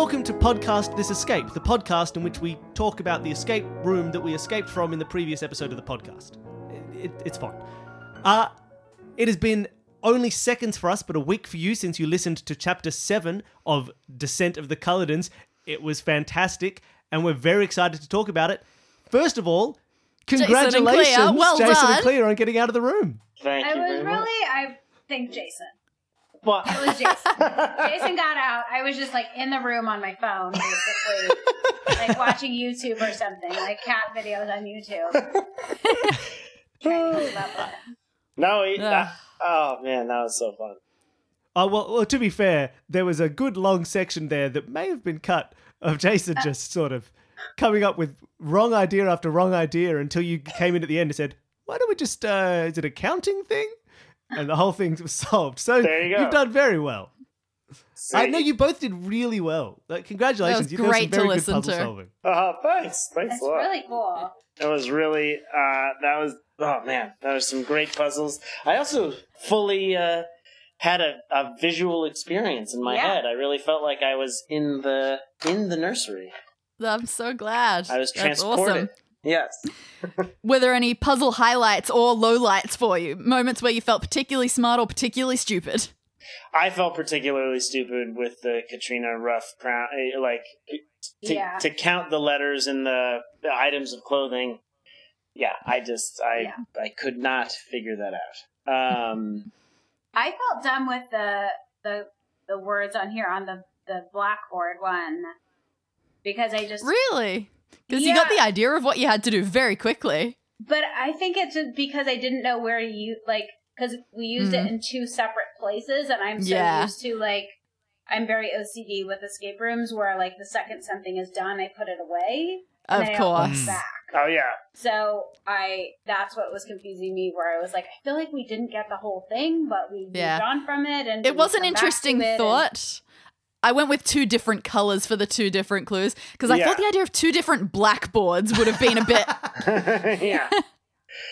Welcome to Podcast This Escape, the podcast in which we talk about the escape room that we escaped from in the previous episode of the podcast. It, it- it's fun. Uh, it has been only seconds for us, but a week for you since you listened to chapter 7 of Descent of the Cullodens. It was fantastic, and we're very excited to talk about it. First of all, and congratulations, Well Jason done. and Clea, on getting out of the room. Thank I you was very really, much. I think Jason. Well, It was Jason. Jason got out. I was just like in the room on my phone, basically, like watching YouTube or something, like cat videos on YouTube. Trying to keep up with him. no, he, Ugh. that- oh man, that was so fun. Oh well, well, to be fair, there was a good long section there that may have been cut of Jason just sort of coming up with wrong idea after wrong idea until you came in at the end and said, "Why don't we just? uh Is it a counting thing?" And the whole thing was solved. So There you go. have done very well. I know you both did really well. Like, congratulations, That was you did some great to very good listen puzzle to. solving. Oh, thanks, thanks It's a lot. really cool. That was really uh, that was oh man, that was some great puzzles. I also fully uh, had a, a visual experience in my Yeah. head. I really felt like I was in the in the nursery. I'm so glad. I was That's transported. awesome. Yes. Were there any puzzle highlights or lowlights for you? Moments where you felt particularly smart or particularly stupid? I felt particularly stupid with the Katrina Ruff crown, eh, like to, Yeah. to count the letters in the, the items of clothing. Yeah, I just I Yeah. I could not figure that out. Um, I felt dumb with the the the words on here on the the blackboard one because I just Really? Because you got the idea of what you had to do very quickly. But I think it's just because I didn't know where to use, like, because we used it hmm. in two separate places, and I'm so Yeah. used to, like, I'm very OCD with escape rooms where, like, the second something is done, I put it away. Of I don't put it course. Back. oh yeah, So I, that's what was confusing me, where I was like, I feel like we didn't get the whole thing, but we Yeah. moved on from it, and It was an come back to interesting it, and- thought. I went with two different colors for the two different clues because I Yeah. thought the idea of two different blackboards would have been a bit. yeah.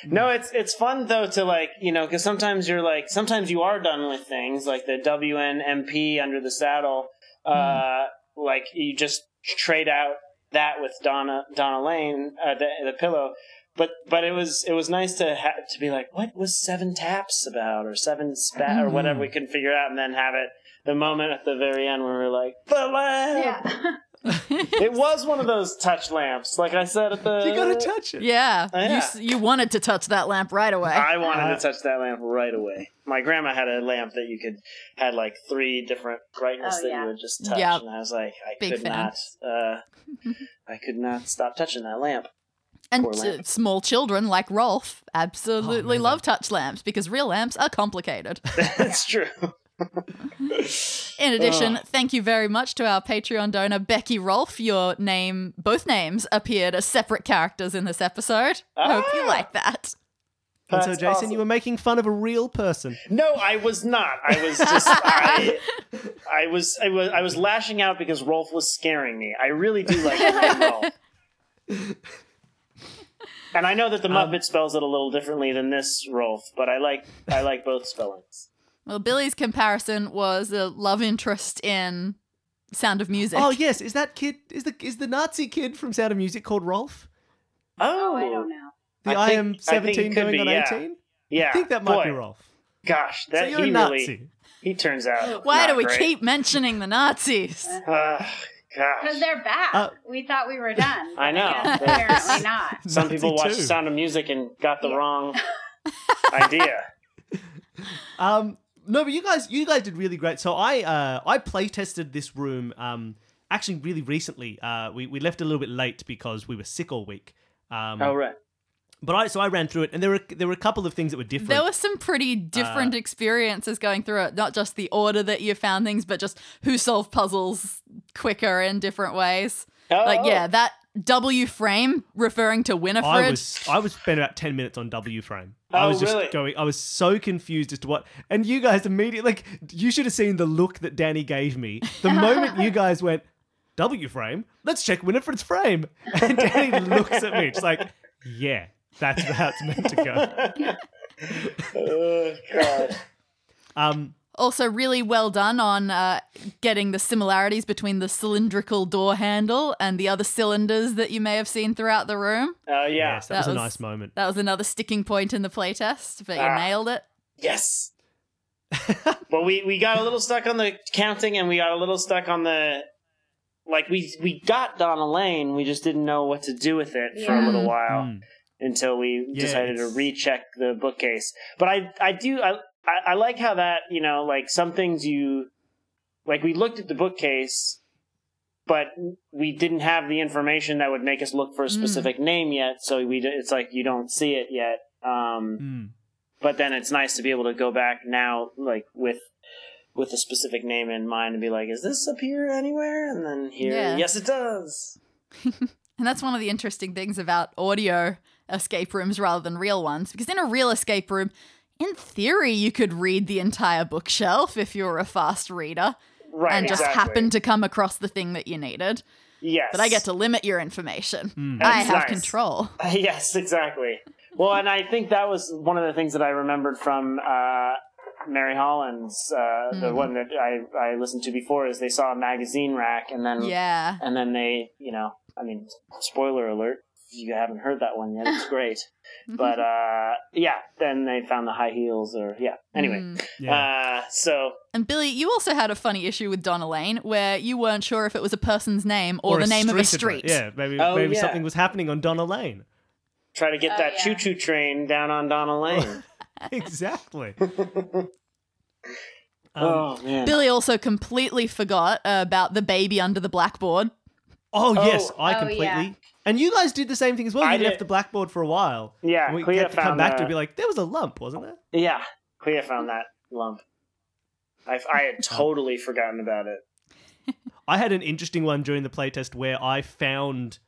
No, it's it's fun though to like you know because sometimes you're like sometimes you are done with things like the WNMP under the saddle, uh, like you just trade out that with Donna Donna Lane uh, the the pillow, but but it was it was nice to ha- to be like what was seven taps about or seven spat or whatever we couldn't figure out and then have it the moment at the very end where we are like the lamp. Yeah. It was one of those touch lamps, like I said at the. you gotta touch it. yeah, You, yeah. s- you wanted to touch that lamp right away. I wanted Uh, to touch that lamp right away. My grandma had a lamp that you could had like three different brightness Oh, that yeah. you would just touch, Yep. and I was like, I Big could fan. not, uh, I could not stop touching that lamp. and poor uh, lamp. small children like Rolf absolutely Oh, love touch lamps because real lamps are complicated. That's true. In addition, Ugh. thank you very much to our Patreon donor Becky Rolf. Your name, both names, appeared as separate characters in this episode. Hope you Ah. like that. And so, Jason, awesome. you were making fun of a real person. No, I was not. I was just I, I was I was I was lashing out because Rolf was scaring me. I really do like Rolf. And I know that the Um, Muppet spells it a little differently than this Rolf, but I like I like both spellings. Well, Billy's comparison was a love interest in Sound of Music. Oh yes, is that kid? Is the is the Nazi kid from Sound of Music called Rolf? Oh, I don't know. The I I, think- am I think seventeen could going be, on eighteen. Yeah, I think that might boy, be Rolf. Gosh, So you're he a Nazi. really he turns out. Why not do we great. keep mentioning the Nazis? Uh, Because they're back. Uh, we thought we were done. I know. guess apparently not. some people watched. Sound of Music and got the Yeah. wrong idea. Um, no, but you guys, you guys did really great. So I, uh, I play tested this room, um, actually really recently. Uh, we we left a little bit late because we were sick all week. Um, Oh right. but I so I ran through it, and there were there were a couple of things that were different. There were some pretty different Uh, experiences going through it. Not just the order that you found things, but just who solved puzzles quicker in different ways. Oh, Like, yeah, that W frame referring to Winifred. I was I was spent about ten minutes on W frame. I Oh, was just really? going. I was so confused as to what. And you guys immediately like you should have seen the look that Danny gave me the moment you guys went W frame. Let's check Winifred's frame. And Danny looks at me. It's like, yeah, that's how it's meant to go. oh god. Um, Also, really well done on uh, getting the similarities between the cylindrical door handle and the other cylinders that you may have seen throughout the room. Uh, yeah. Yes, that, That was, a nice moment. That was another sticking point in the playtest, but you Ah. nailed it. Yes. well, we we got a little stuck on the counting, and we got a little stuck on the like we we got Donna Lane. We just didn't know what to do with it for a little while Mm. until we Yeah, decided to recheck the bookcase. But I I do I, I I like how that you know like some things you like we looked at the bookcase. But we didn't have the information that would make us look for a specific name yet, so we it's like you don't see it yet. Um, Mm. but then it's nice to be able to go back now like with with a specific name in mind and be like is this appear anywhere and then here Yeah. yes it does And that's one of the interesting things about audio escape rooms rather than real ones. Because in a real escape room, in theory, you could read the entire bookshelf if you were a fast reader right and just exactly. happen to come across the thing that you needed. yes But I get to limit your information. Mm. I have nice. control. yes exactly well and i think that was one of the things that i remembered from uh Mary Holland's, uh, the Mhm. one that I, I listened to before, is they saw a magazine rack and then Yeah. and then they, you know, I mean, spoiler alert, if you haven't heard that one yet, it's great. but uh, yeah, then they found the high heels, or yeah. Anyway, Mm. Yeah. uh, so And Billy, you also had a funny issue with Donna Lane where you weren't sure if it was a person's name or, the name of a address. street. Yeah, maybe Oh, maybe yeah. something was happening on Donna Lane. try to get Oh, that yeah. choo choo train down on Donna Lane. exactly. Um, oh man. Billy also completely forgot uh, about the baby under the blackboard. Oh yes, Oh. I Oh, completely. yeah. And you guys did the same thing as well. I You left did. the blackboard for a while. yeah, we Clea had to come back the, to be like, there was a lump, wasn't there? yeah, Clea found that lump. I, I had totally forgotten about it. I had an interesting one during the playtest where I found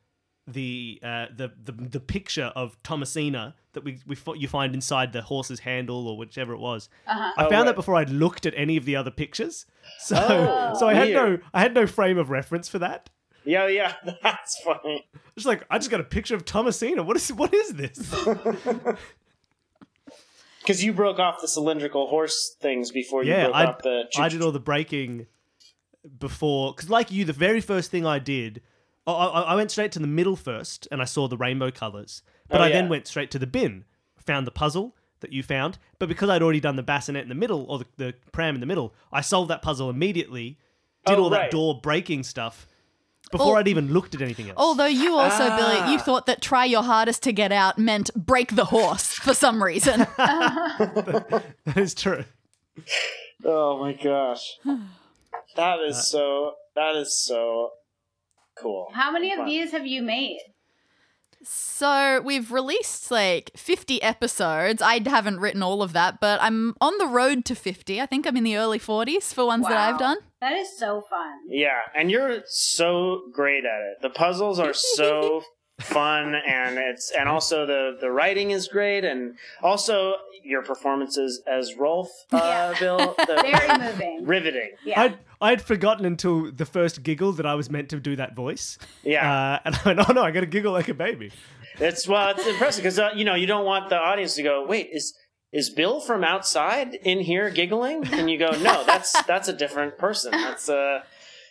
the uh, the, the the picture of Thomasina that we we you find inside the horse's handle or whichever it was. Uh-huh. I Oh, found that before I'd looked at any of the other pictures. So Oh, so I had no. I had no frame of reference for that. Yeah, yeah, that's funny. Just like I just got a picture of Thomasina. What is what is this? Because you broke off the cylindrical horse things before you yeah, broke I off the. I did all the breaking before because like you, the very first thing I did, I, I, I went straight to the middle first and I saw the rainbow colors, but Oh, I yeah. then went straight to the bin, found the puzzle that you found, but because I'd already done the bassinet in the middle or the, the pram in the middle, I solved that puzzle immediately, did Oh, all that door breaking stuff before Al- I'd even looked at anything else. Although you also, Ah. Billy, you thought that try your hardest to get out meant break the horse for some reason. that is true. Oh my gosh, that is so. That is so cool. How many of these have you made? so we've released like 50 episodes. I haven't written all of that, but I'm on the road to 50. I think I'm in the early 40s for ones that I've done. That is so fun. Yeah, and you're so great at it. The puzzles are so fun, and it's and also the the writing is great, and also your performances as Rolf, uh, Yeah. Bill, the, Very moving. riveting. Yeah. I'd I'd forgotten until the first giggle that I was meant to do that voice. Yeah, Uh, and I went, oh no, I got to giggle like a baby. it's well, it's impressive because uh, you know you don't want the audience to go, wait, is is Bill from outside in here giggling? And you go, no, that's that's a different person. That's uh,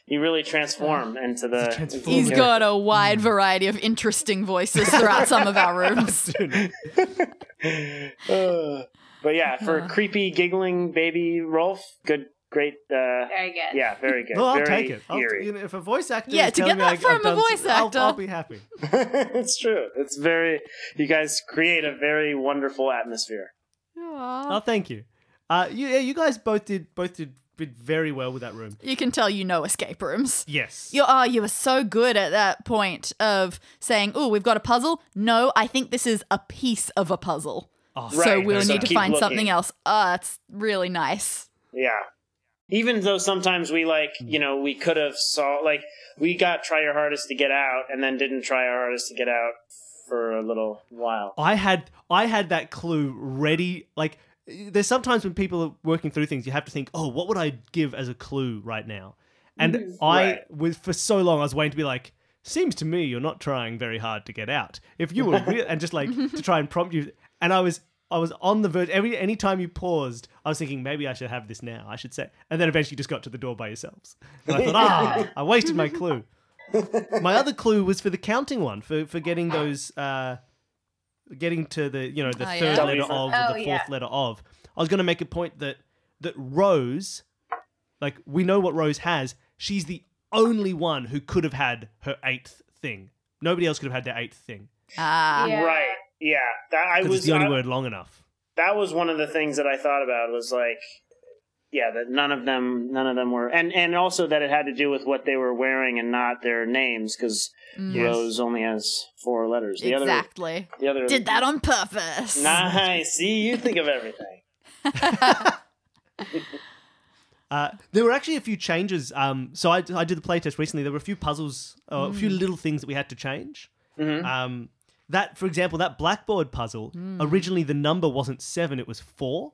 you really transform into the. It's a transform. into the He's character. got a wide variety of interesting voices throughout some of our rooms. Uh, but yeah, for creepy giggling baby Rolf, good, great. Uh, Very good. yeah, very good. well, I'll very take it. I'll, you know, if a voice actor, Yeah, is to get that I- I've from a voice some- I'll- actor. I'll, be happy. it's true. It's very. You guys create a very wonderful atmosphere. Aw. Oh, thank you. Uh, you, yeah, you guys both did both did, did very well with that room. You can tell you know escape rooms. Yes. You oh, you were so good at that point of saying, "Oh, we've got a puzzle." No, I think this is a piece of a puzzle. Oh, so Right, we'll so need to find looking. something else. Ah, it's really nice. Yeah. Even though sometimes we like, Hmm. you know, we could have saw like we got try your hardest to get out, and then didn't try our hardest to get out for a little while. I had I had that clue ready. Like, there's sometimes when people are working through things, you have to think, oh, what would I give as a clue right now? And I Right. was for so long, I was waiting to be like, seems to me you're not trying very hard to get out. If you were real, and just like to try and prompt you, and I was I was on the verge. Every any time you paused, I was thinking maybe I should have this now. I should say, and then eventually you just got to the door by yourselves. And I thought, ah, I wasted my clue. My other clue was for the counting one for for getting those, uh, getting to the you know the Oh, third yeah. letter of Oh, or the fourth yeah. letter of. I was going to make a point that that Rose, like we know what Rose has. She's the only one who could have had her eighth thing. Nobody else could have had their eighth thing Ah. Yeah. Right. Yeah. That I because was it's the only I- word long enough. that was one of the things that I thought about was like yeah, that none of them none of them were and and also that it had to do with what they were wearing and not their names cuz Yes. Rose only has four letters. The exactly. other the other Did that on purpose. Nice. See, you think of everything. Uh, there were actually a few changes. Um, so I, I did the playtest recently. There were a few puzzles, uh, a few little things that we had to change. Mhm. Um, that, for example, that blackboard puzzle. Originally, the number wasn't seven; it was four.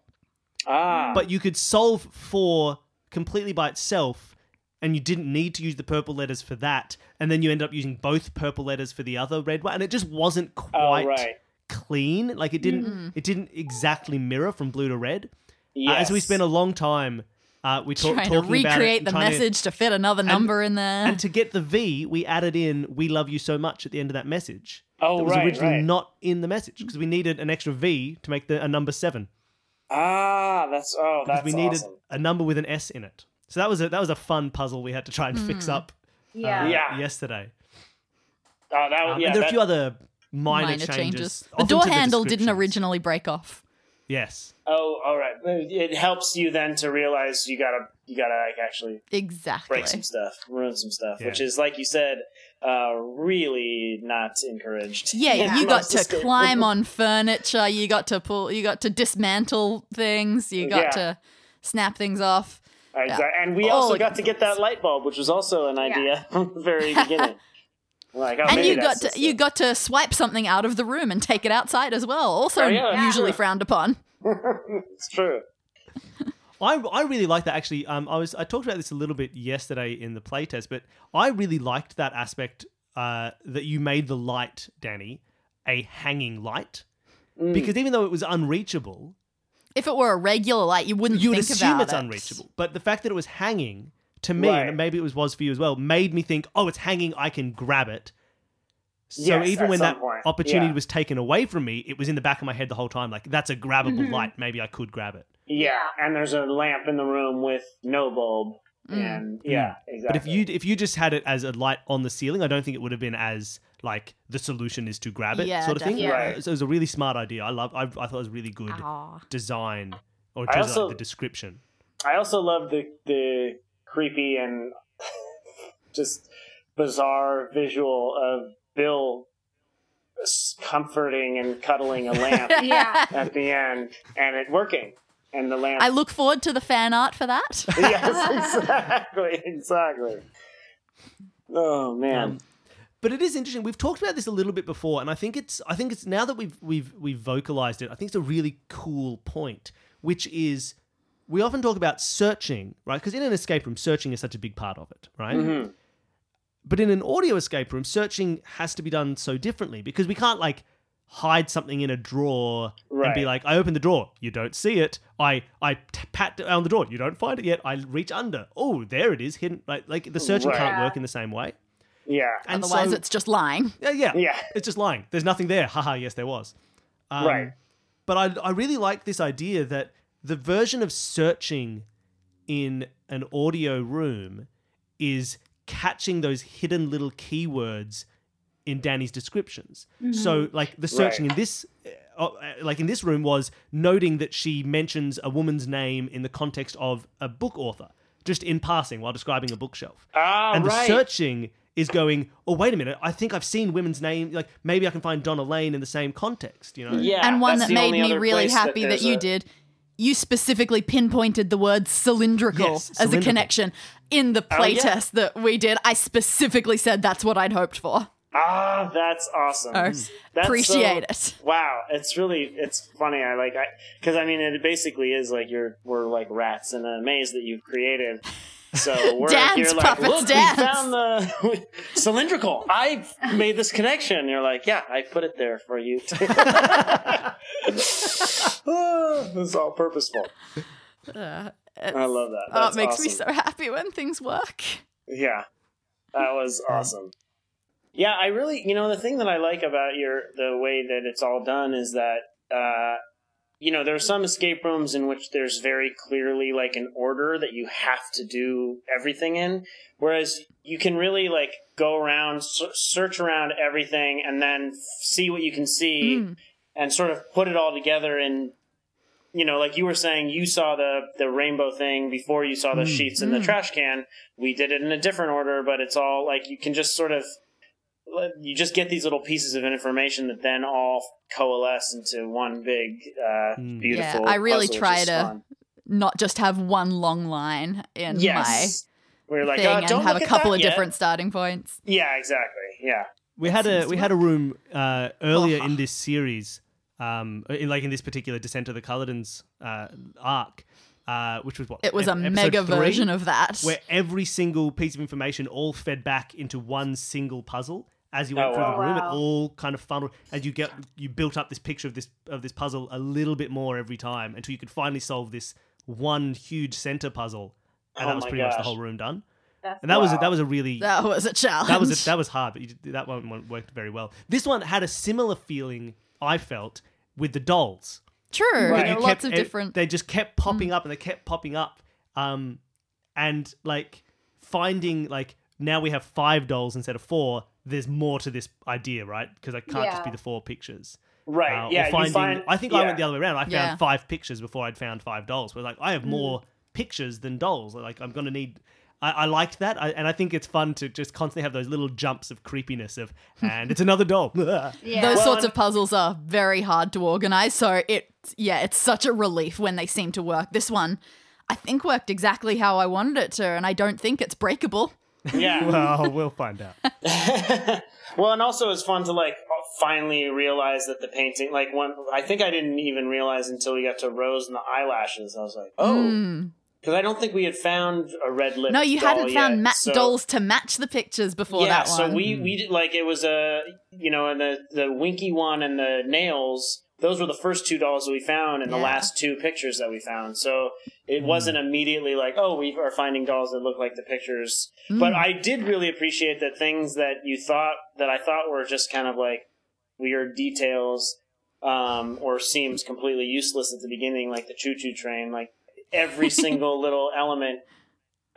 Ah. But you could solve four completely by itself, and you didn't need to use the purple letters for that. And then you end up using both purple letters for the other red one, and it just wasn't oh, quite right. clean. Like it didn't, it didn't exactly mirror from blue to red. Uh, Yes. and so we spent a long time. Uh, we talked Trying to talking about it recreate the trying to- message to fit another number in there. and to get the V, we added in "We love you so much" at the end of that message. Oh, that was right, originally right. not in the message because we needed an extra V to make the a number seven. Ah, that's oh, Because that's we needed awesome. a number with an S in it. So that was a that was a fun puzzle we had to try and fix up uh, Yeah. Yeah. yesterday. Oh, that Um, yeah. and there are that- a few other minor, Minor changes. changes. The door to handle didn't originally break off. Yes. Oh, all right. It helps you then to realize you gotta you gotta like actually Exactly. break some stuff, ruin some stuff, Yeah. which is like you said, uh, really not encouraged. Yeah, Yeah. you got to escape climb on furniture. You got to pull. You got to dismantle things. You got Yeah. to snap things off. Exactly. And we All also the got to get that light bulb, which was also an idea from the very beginning. Like, oh, and you got to you got to swipe something out of the room and take it outside as well. Also, Oh, yeah, usually sure. frowned upon. it's true. I, I really like that actually. Um, I was I talked about this a little bit yesterday in the playtest, but I really liked that aspect uh, that you made the light, Danny, a hanging light, Mm. because even though it was unreachable, If it were a regular light, you wouldn't you would assume about it's it. unreachable. But the fact that it was hanging to me, Right. and maybe it was was for you as well, made me think, oh, it's hanging. I can grab it. So Yes, even when that point, opportunity yeah. was taken away from me, it was in the back of my head the whole time. Like that's a grabbable light. Maybe I could grab it. Yeah, and there's a lamp in the room with no bulb, and yeah, exactly. Mm. But if you if you just had it as a light on the ceiling, I don't think it would have been as like the solution is to grab it Yeah, sort of thing. definitely. Right. So it was a really smart idea. I love. I, I thought it was really good Aw. design or I design, also- the description. I also love the the creepy and just bizarre visual of Bill comforting and cuddling a lamp Yeah. at the end, and it working, and the lamp. I look forward to the fan art for that. yes, exactly, exactly. Oh man, Um, but it is interesting. We've talked about this a little bit before, and I think it's I think it's now that we've we've we've vocalized it. I think it's a really cool point, which is we often talk about searching, right? Because in an escape room, searching is such a big part of it, right? Mhm. But in an audio escape room, searching has to be done so differently because we can't like hide something in a drawer and be like, I open the drawer, you don't see it. I I t- pat on the drawer, you don't find it yet. I reach under, oh, there it is, hidden. Like like the searching Right. can't work in the same way. yeah, And Otherwise, so- it's just lying. yeah, yeah, Yeah. It's just lying. There's nothing there. Haha. Yes, there was. Um, right. But I I really like this idea that the version of searching in an audio room is catching those hidden little keywords in Danny's descriptions. So like the searching in this uh, uh, like in this room was noting that she mentions a woman's name in the context of a book author just in passing while describing a bookshelf Ah, and the right. searching is going oh wait a minute i think i've seen women's name like maybe i can find donna lane in the same context you know Yeah, and one that made me really happy that, there's you a- did. You specifically pinpointed the word cylindrical Yes, as cylindrical. a connection in the Oh, yeah. playtest that we did. I specifically said that's what I'd hoped for. Ah, that's awesome. Oh, That's appreciate so- it. Wow, it's really it's funny. I like I because I mean it basically is like you're we're like rats in a maze that you've created, So we're Dance, here like, look, dance." we found the cylindrical. I made this connection. You're like, yeah, I put it there for you. oh, this is all purposeful. Uh, I love that. oh, That's it makes me so happy when things work. Yeah, that was awesome. Yeah, I really, you know, the thing that I like about your the way that it's all done is that, uh, you know, there are some escape rooms in which there's very clearly like an order that you have to do everything in, whereas you can really like go around, s- search around everything, and then f- see what you can see, Mm. and sort of put it all together in. You know, like you were saying, you saw the the rainbow thing before you saw the Mm. sheets in the Mm. trash can we did it in a different order, but it's all like you can just sort of you just get these little pieces of information that then all coalesce into one big uh, Mm. beautiful. Yeah, I really puzzle, try to fun. Not just have one long line in yes. We're my like, thing oh, and don't have a couple of yet." different starting points. Yeah, exactly. Yeah. We had a we to had a room uh, earlier Oh. in this series, um, in, like in this particular Descent of the Culloden's uh, arc, uh, which was what It was a mega three, version of that. where every single piece of information all fed back into one single puzzle as you went Oh, through wow. the room. It all kind of funneled as you get you built up this picture of this of this puzzle a little bit more every time until you could finally solve this one huge center puzzle, and Oh that was my pretty much the whole room done. That's And that was Wow. that was a really that was a challenge. that was a, that was hard, but you, that one one worked very well. This one had a similar feeling I felt with the dolls. true. Right. There You are lots of it- different. They just kept popping up and they kept popping up, um, and like finding like now we have five dolls instead of four. There's more to this idea, right? Because I can't just be the four pictures. Right. Uh, yeah. finding, find. I think I went the other way around. I found Yeah. five pictures before I'd found five dolls. We're like, I have more pictures than dolls. Like I'm gonna need. I, I liked that, I, and I think it's fun to just constantly have those little jumps of creepiness of, and it's another doll. Yeah. Those Well, sorts and- of puzzles are very hard to organize, so it yeah, it's such a relief when they seem to work. This one, I think, worked exactly how I wanted it to, and I don't think it's breakable. Yeah. well, we'll find out. well, and also it's fun to like finally realize that the painting, like when I think I didn't even realize until we got to Rose and the eyelashes. I was like, oh, Mm. because I don't think we had found a red lip. No, you doll hadn't found yet, ma- so- dolls to match the pictures before yeah, that one. so we we did like it was a you know and the the winky one and the nails. Those were the first two dolls that we found in the last two pictures that we found. So it Hmm. wasn't immediately like, oh, we are finding dolls that look like the pictures. Mm. But I did really appreciate that things that you thought that I thought were just kind of like weird details um, or seems completely useless at the beginning, like the choo choo train, like every single little element,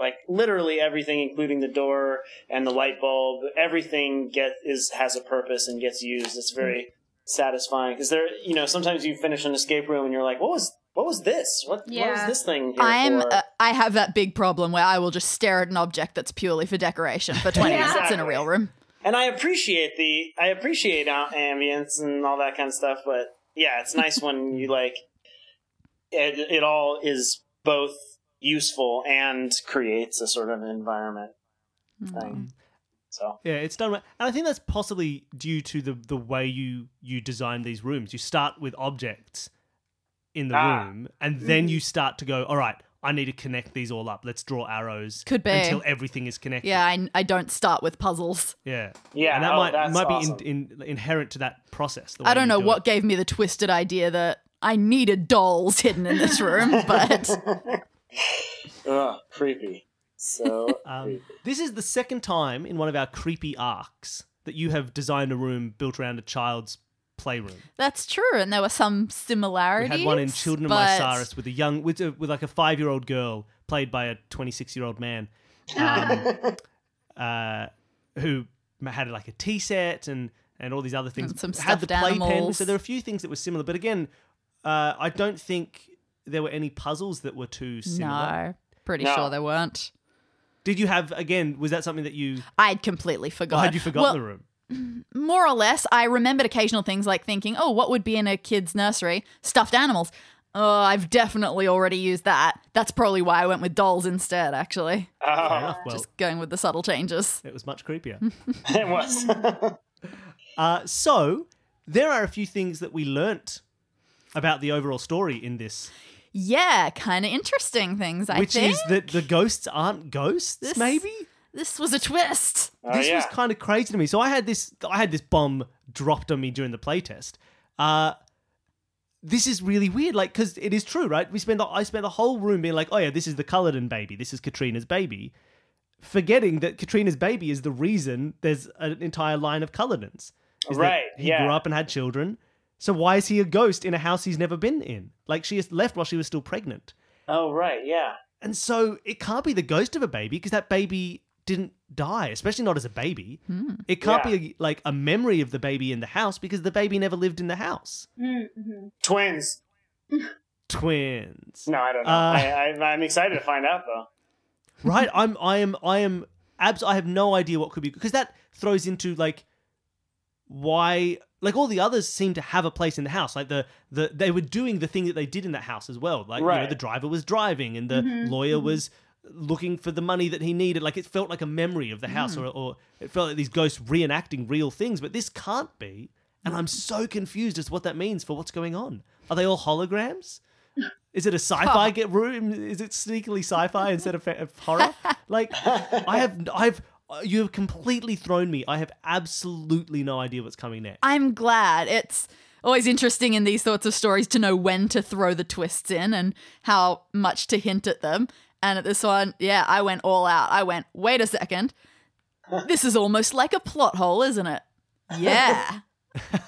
like literally everything, including the door and the light bulb, everything get is has a purpose and gets used. It's very satisfying because there, you know, sometimes you finish an escape room and you're like, what was what was this? What what was this thing? Here I'm for? uh, I have that big problem where I will just stare at an object that's purely for decoration for 20 Yeah. minutes in a real room. and I appreciate the I appreciate am- ambience and all that kind of stuff, but yeah, it's nice when you like it. It all is both useful and creates a sort of environment thing. So Yeah, it's done right, and I think that's possibly due to the the way you you design these rooms. You start with objects in the Ah. room, and then you start to go, all right. I need to connect these all up. Let's draw arrows Could be. until everything is connected. Yeah, I, I don't start with puzzles. yeah, yeah, and that oh, might that's might awesome. be in, in, inherent to that process. the I don't know do what it. gave me the twisted idea that I needed dolls hidden in this room, but Ugh, creepy. So Um, this is the second time in one of our creepy arcs that you have designed a room built around a child's playroom. that's true. And there were some similarities. We had one in Children of but- Mysaris with a young, with, a, with like a five year old girl played by a 26 year old man, um, uh, who had like a tea set and and all these other things. And some had the playpen. So there are a few things that were similar, but again, uh, I don't think there were any puzzles that were too similar. No, pretty No. sure there weren't. Did you have again? Was that something that you? I'd completely Or forgot. had you forgotten Well, the room? more or less, I remembered occasional things like thinking, oh, what would be in a kid's nursery? Stuffed animals. Oh, I've definitely already used that. That's probably why I went with dolls instead, actually. Oh, enough. Well, Just going with the subtle changes. it was much creepier. it was. Uh, so there are a few things that we learnt about the overall story in this. Yeah, kind of interesting things. I think. which think is that the ghosts aren't ghosts. This- maybe this was a twist. Oh, this yeah. was kind of crazy to me. So I had this I had this bomb dropped on me during the playtest. Uh this is really weird, like because it is true, right? We spend the, I spent the whole room being like, "Oh yeah, this is the Culloden baby. This is Katrina's baby," forgetting that Katrina's baby is the reason there's an entire line of Cullodens. Is that Right, He yeah. grew up and had children. So why is he a ghost in a house he's never been in? Like she has left while she was still pregnant. Oh right, yeah. And so it can't be the ghost of a baby because that baby didn't die, especially not as a baby. It can't Yeah. be like a memory of the baby in the house because the baby never lived in the house. Mm-hmm. Twins. Twins. No, I don't know. Uh, I, I, I'm excited to find out though. right? I'm I am I am abs I have no idea what could be because that throws into like why like all the others seem to have a place in the house. Like the the they were doing the thing that they did in that house as well. Like you know, the driver was driving and the mm-hmm, lawyer mm-hmm. was looking for the money that he needed. Like it felt like a memory of the house, mm. or or it felt like these ghosts reenacting real things. But this can't be, and I'm so confused as to what that means for what's going on. Are they all holograms? Is it a sci-fi get room? Is it sneakily sci-fi instead of, of horror? Like, I have, I've, Uh, you have completely thrown me. I have absolutely no idea what's coming next. I'm glad. It's always interesting in these sorts of stories to know when to throw the twists in and how much to hint at them. And at this one, yeah, I went all out. I went, wait a second. This is almost like a plot hole, isn't it? Yeah.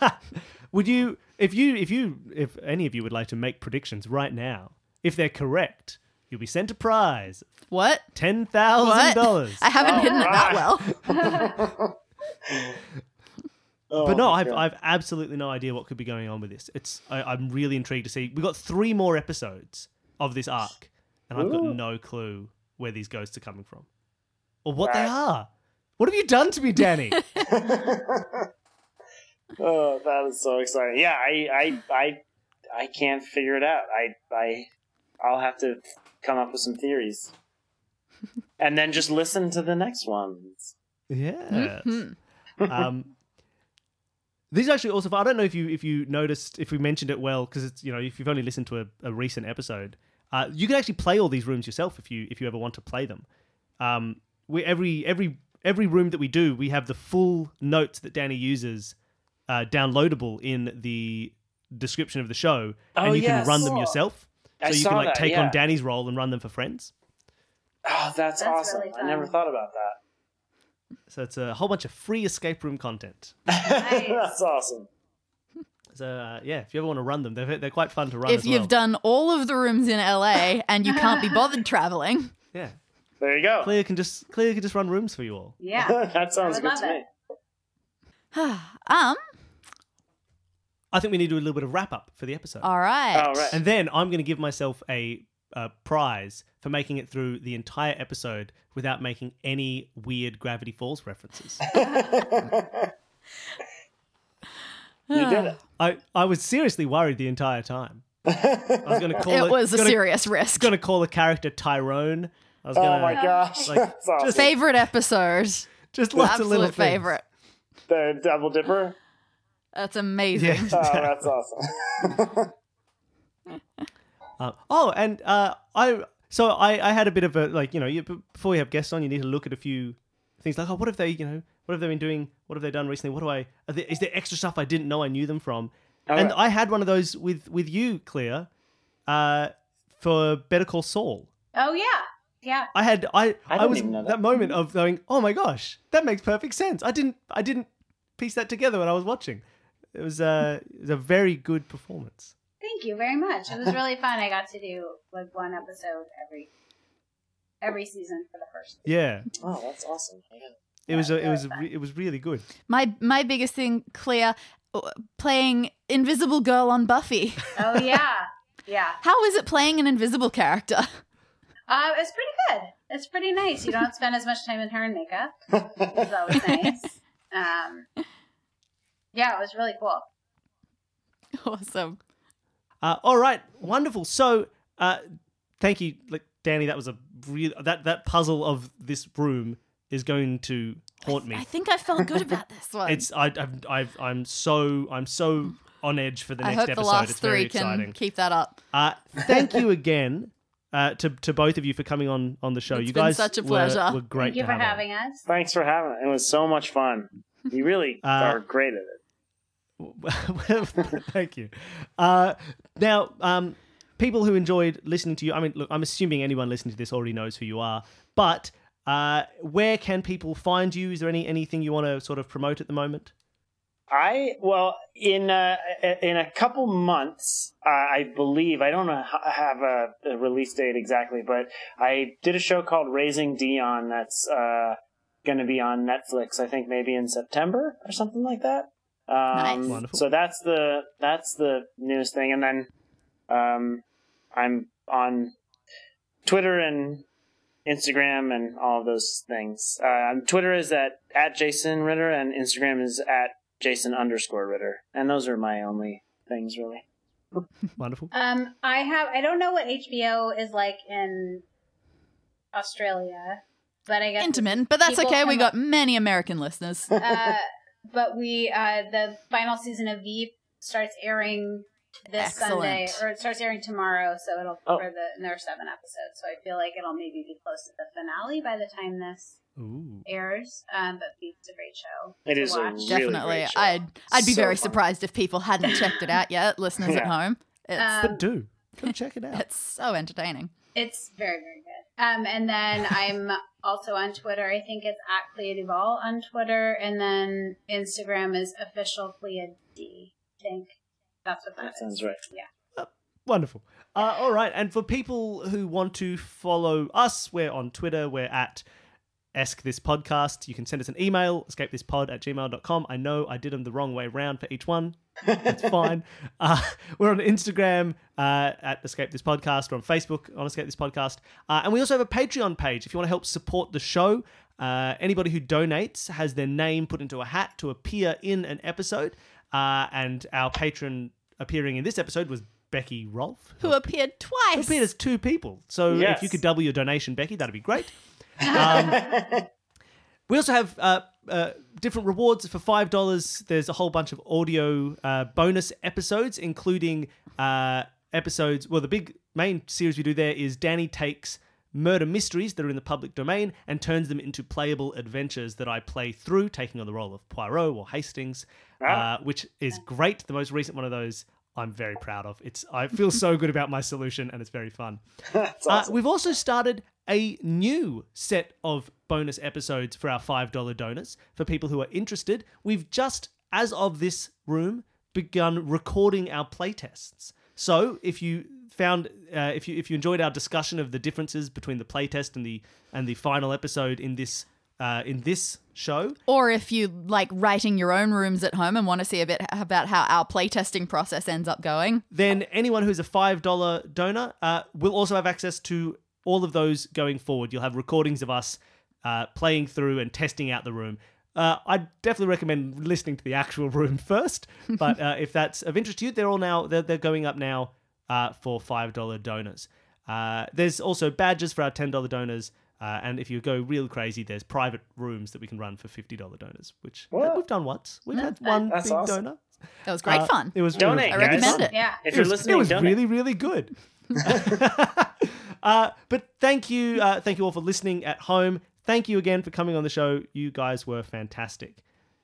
Would you, if you, if you, if any of you would like to make predictions right now, if they're correct, you'll be sent a prize, what? Ten thousand dollars. I haven't Oh, hidden it that well. Oh, But no, I've, I've absolutely no idea what could be going on with this. It's I, I'm really intrigued to see. We've got three more episodes of this arc, and I've got no clue where these ghosts are coming from, or what they are. What have you done to me, Danny? oh, that is so exciting. Yeah, I, I, I, I can't figure it out. I, I, I'll have to come up with some theories, and then just listen to the next ones. yes. Mhm. um, this is actually also. I don't know if you if you noticed if we mentioned it well because it's you know if you've only listened to a, a recent episode, uh, you can actually play all these rooms yourself if you if you ever want to play them. Um, we every every every room that we do, we have the full notes that Danny uses uh, downloadable in the description of the show, Oh, and you can run them Cool. Yourself. So I you saw can like that, take yeah. on Danny's role and run them for friends. Oh, that's, That's awesome! really I never thought about that. So it's a whole bunch of free escape room content. that's awesome. So uh, yeah, if you ever want to run them, they're they're quite fun to run. If as you've well. done all of the rooms in LA and you can't be bothered traveling, yeah, There you go. Clea can just Clea can just run rooms for you all. Yeah. that sounds good to it. me. um, I think we need to do a little bit of wrap up for the episode, all right. All right. and then I'm going to give myself a, a prize for making it through the entire episode without making any weird Gravity Falls references. You did it. I I was seriously worried the entire time. I was going to call it. It was a gonna, serious risk. Going to call a character Tyrone. I was going Oh to my gosh, Like, that's awesome. just- Favorite episode. just lots of little Absolute things. favorite. the Double Dipper. That's amazing. Yeah. Oh, that's awesome. Uh, oh, and uh, I so I, I had a bit of a like you know you, before you have guests on, you need to look at a few things like oh what have they you know what have they been doing what have they done recently what do I are there, is there extra stuff I didn't know I knew them from and Okay. I had one of those with with you Clea uh, for Better Call Saul. Oh yeah. Yeah. I had I I I, was even that. that. moment of going oh my gosh that makes perfect sense I didn't I didn't piece that together when I was watching. It was uh, it was a very good performance. Thank you very much. It was really fun. I got to do like one episode every every season for the first. Yeah, oh, that's awesome. Yeah. it was a, it was a, really re- it was really good. My my biggest thing, Clea, uh, playing Invisible Girl on Buffy. Oh yeah. Yeah. How is it playing an invisible character? Uh, it's pretty good. It's pretty nice. You don't spend as much time in hair and makeup. It's always nice. Um, yeah, it was really cool. awesome. Uh, all right, wonderful. So, uh, thank you, like Danny. That was a real that that puzzle of this room is going to haunt me. I think I felt good about this one. It's I I've, I've I'm so I'm so on edge for the I next hope episode. the last it's very three can exciting. keep that up. Uh, thank you again uh, to to both of you for coming on on the show. It's you been guys such a were- pleasure. Were, great. Thank you for have on. having us. Thanks for having us. It was so much fun. You really Uh, are great at it. Thank you. Uh, now, um, people who enjoyed listening to you, I mean, look, I'm assuming anyone listening to this already knows who you are, but uh, where can people find you? Is there any anything you want to sort of promote at the moment? I well in uh, in a couple months, uh, I believe I don't have a, a release date exactly, but I did a show called Raising Dion that's uh, going to be on Netflix. I think maybe in September or something like that. Um, Nice. So that's the that's the newest thing, and then um, I'm on Twitter and Instagram and all of those things. Uh, Twitter is at at Jason Ritter, and Instagram is at Jason underscore Ritter, and those are my only things really. Wonderful. Um, I have. I don't know what HBO is like in Australia, but I guess Intimate, but that's okay. We come got many American listeners. Uh, but we uh, the final season of Veep starts airing this Excellent. Sunday, or it starts airing tomorrow. So it'll Oh. for the and there are seven episodes. So I feel like it'll maybe be close to the finale by the time this Ooh. airs. Um, but Veep's a great show. It to a really Definitely. great show. I'd I'd be So very fun. surprised if people hadn't checked it out yet, listeners at home. It's Um, But do go check it out. it's so entertaining. It's very, very good. Um, and then I'm also on Twitter. I think it's at Clea DuVall on Twitter, and then Instagram is official Clea D. I think that's what that, That is. sounds right. Yeah. Wonderful. Uh, all right. And for people who want to follow us, we're on Twitter. We're at Ask This Podcast. You can send us an email, escapethispod at gmail.com. I know I did them the wrong way round for each one. That's fine. Uh, we're on Instagram uh, at Escape This Podcast. We're on Facebook on Escape This Podcast. Uh, and we also have a Patreon page if you want to help support the show. Uh, anybody who donates has their name put into a hat to appear in an episode. Uh, and our patron appearing in this episode was Becky Rolfe, Who appeared twice. who twice. appeared as two people. So if you could double your donation, Becky, that'd be great. Um, we also have uh, uh, different rewards for five dollars. There's a whole bunch of audio uh, bonus episodes, including uh, episodes. Well, the big main series we do there is Danny takes murder mysteries that are in the public domain and turns them into playable adventures that I play through, taking on the role of Poirot or Hastings, uh, which is great. The most recent one of those. I'm very proud of. It's I feel so good about my solution and it's very fun. That's Uh, we've also started a new set of bonus episodes for our $5 donors. For people who are interested, we've just, as of this room, begun recording our playtests. So if you found uh, if you if you enjoyed our discussion of the differences between the playtest and the and the final episode in this uh, in this show, Or if you like writing your own rooms at home and want to see a bit about how our playtesting process ends up going. then anyone who's a $5 donor uh, will also have access to all of those going forward. You'll have recordings of us uh, playing through and testing out the room. Uh, I'd definitely recommend listening to the actual room first, but uh, if that's of interest to you, they're all now they're, they're going up now uh, for five dollar donors. Uh, there's also badges for our ten dollar donors, uh, and if you go real crazy, there's private rooms that we can run for fifty dollar donors, which What? we've done once. We've had one That's big awesome. donor. That was great Uh, fun. It was Donate, it I was recommend it. Yeah. If it you're was, listening, it was donate. really, really good. uh, but thank you, uh, thank you all for listening at home. Thank you again for coming on the show. You guys were fantastic.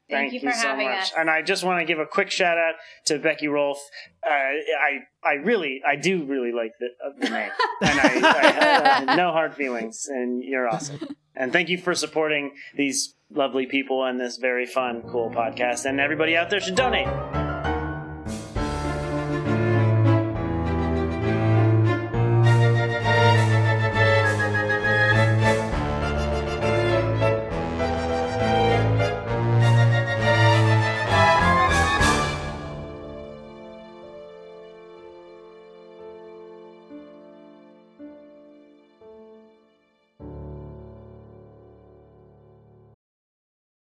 Thank, you for so having much. us. And I just want to give a quick shout out to Becky Rolfe. Uh, I I really I do really like the, uh, the name, and I, I have uh, no hard feelings. And you're awesome. And thank you for supporting these lovely people and this very fun, cool podcast. And everybody out there should donate.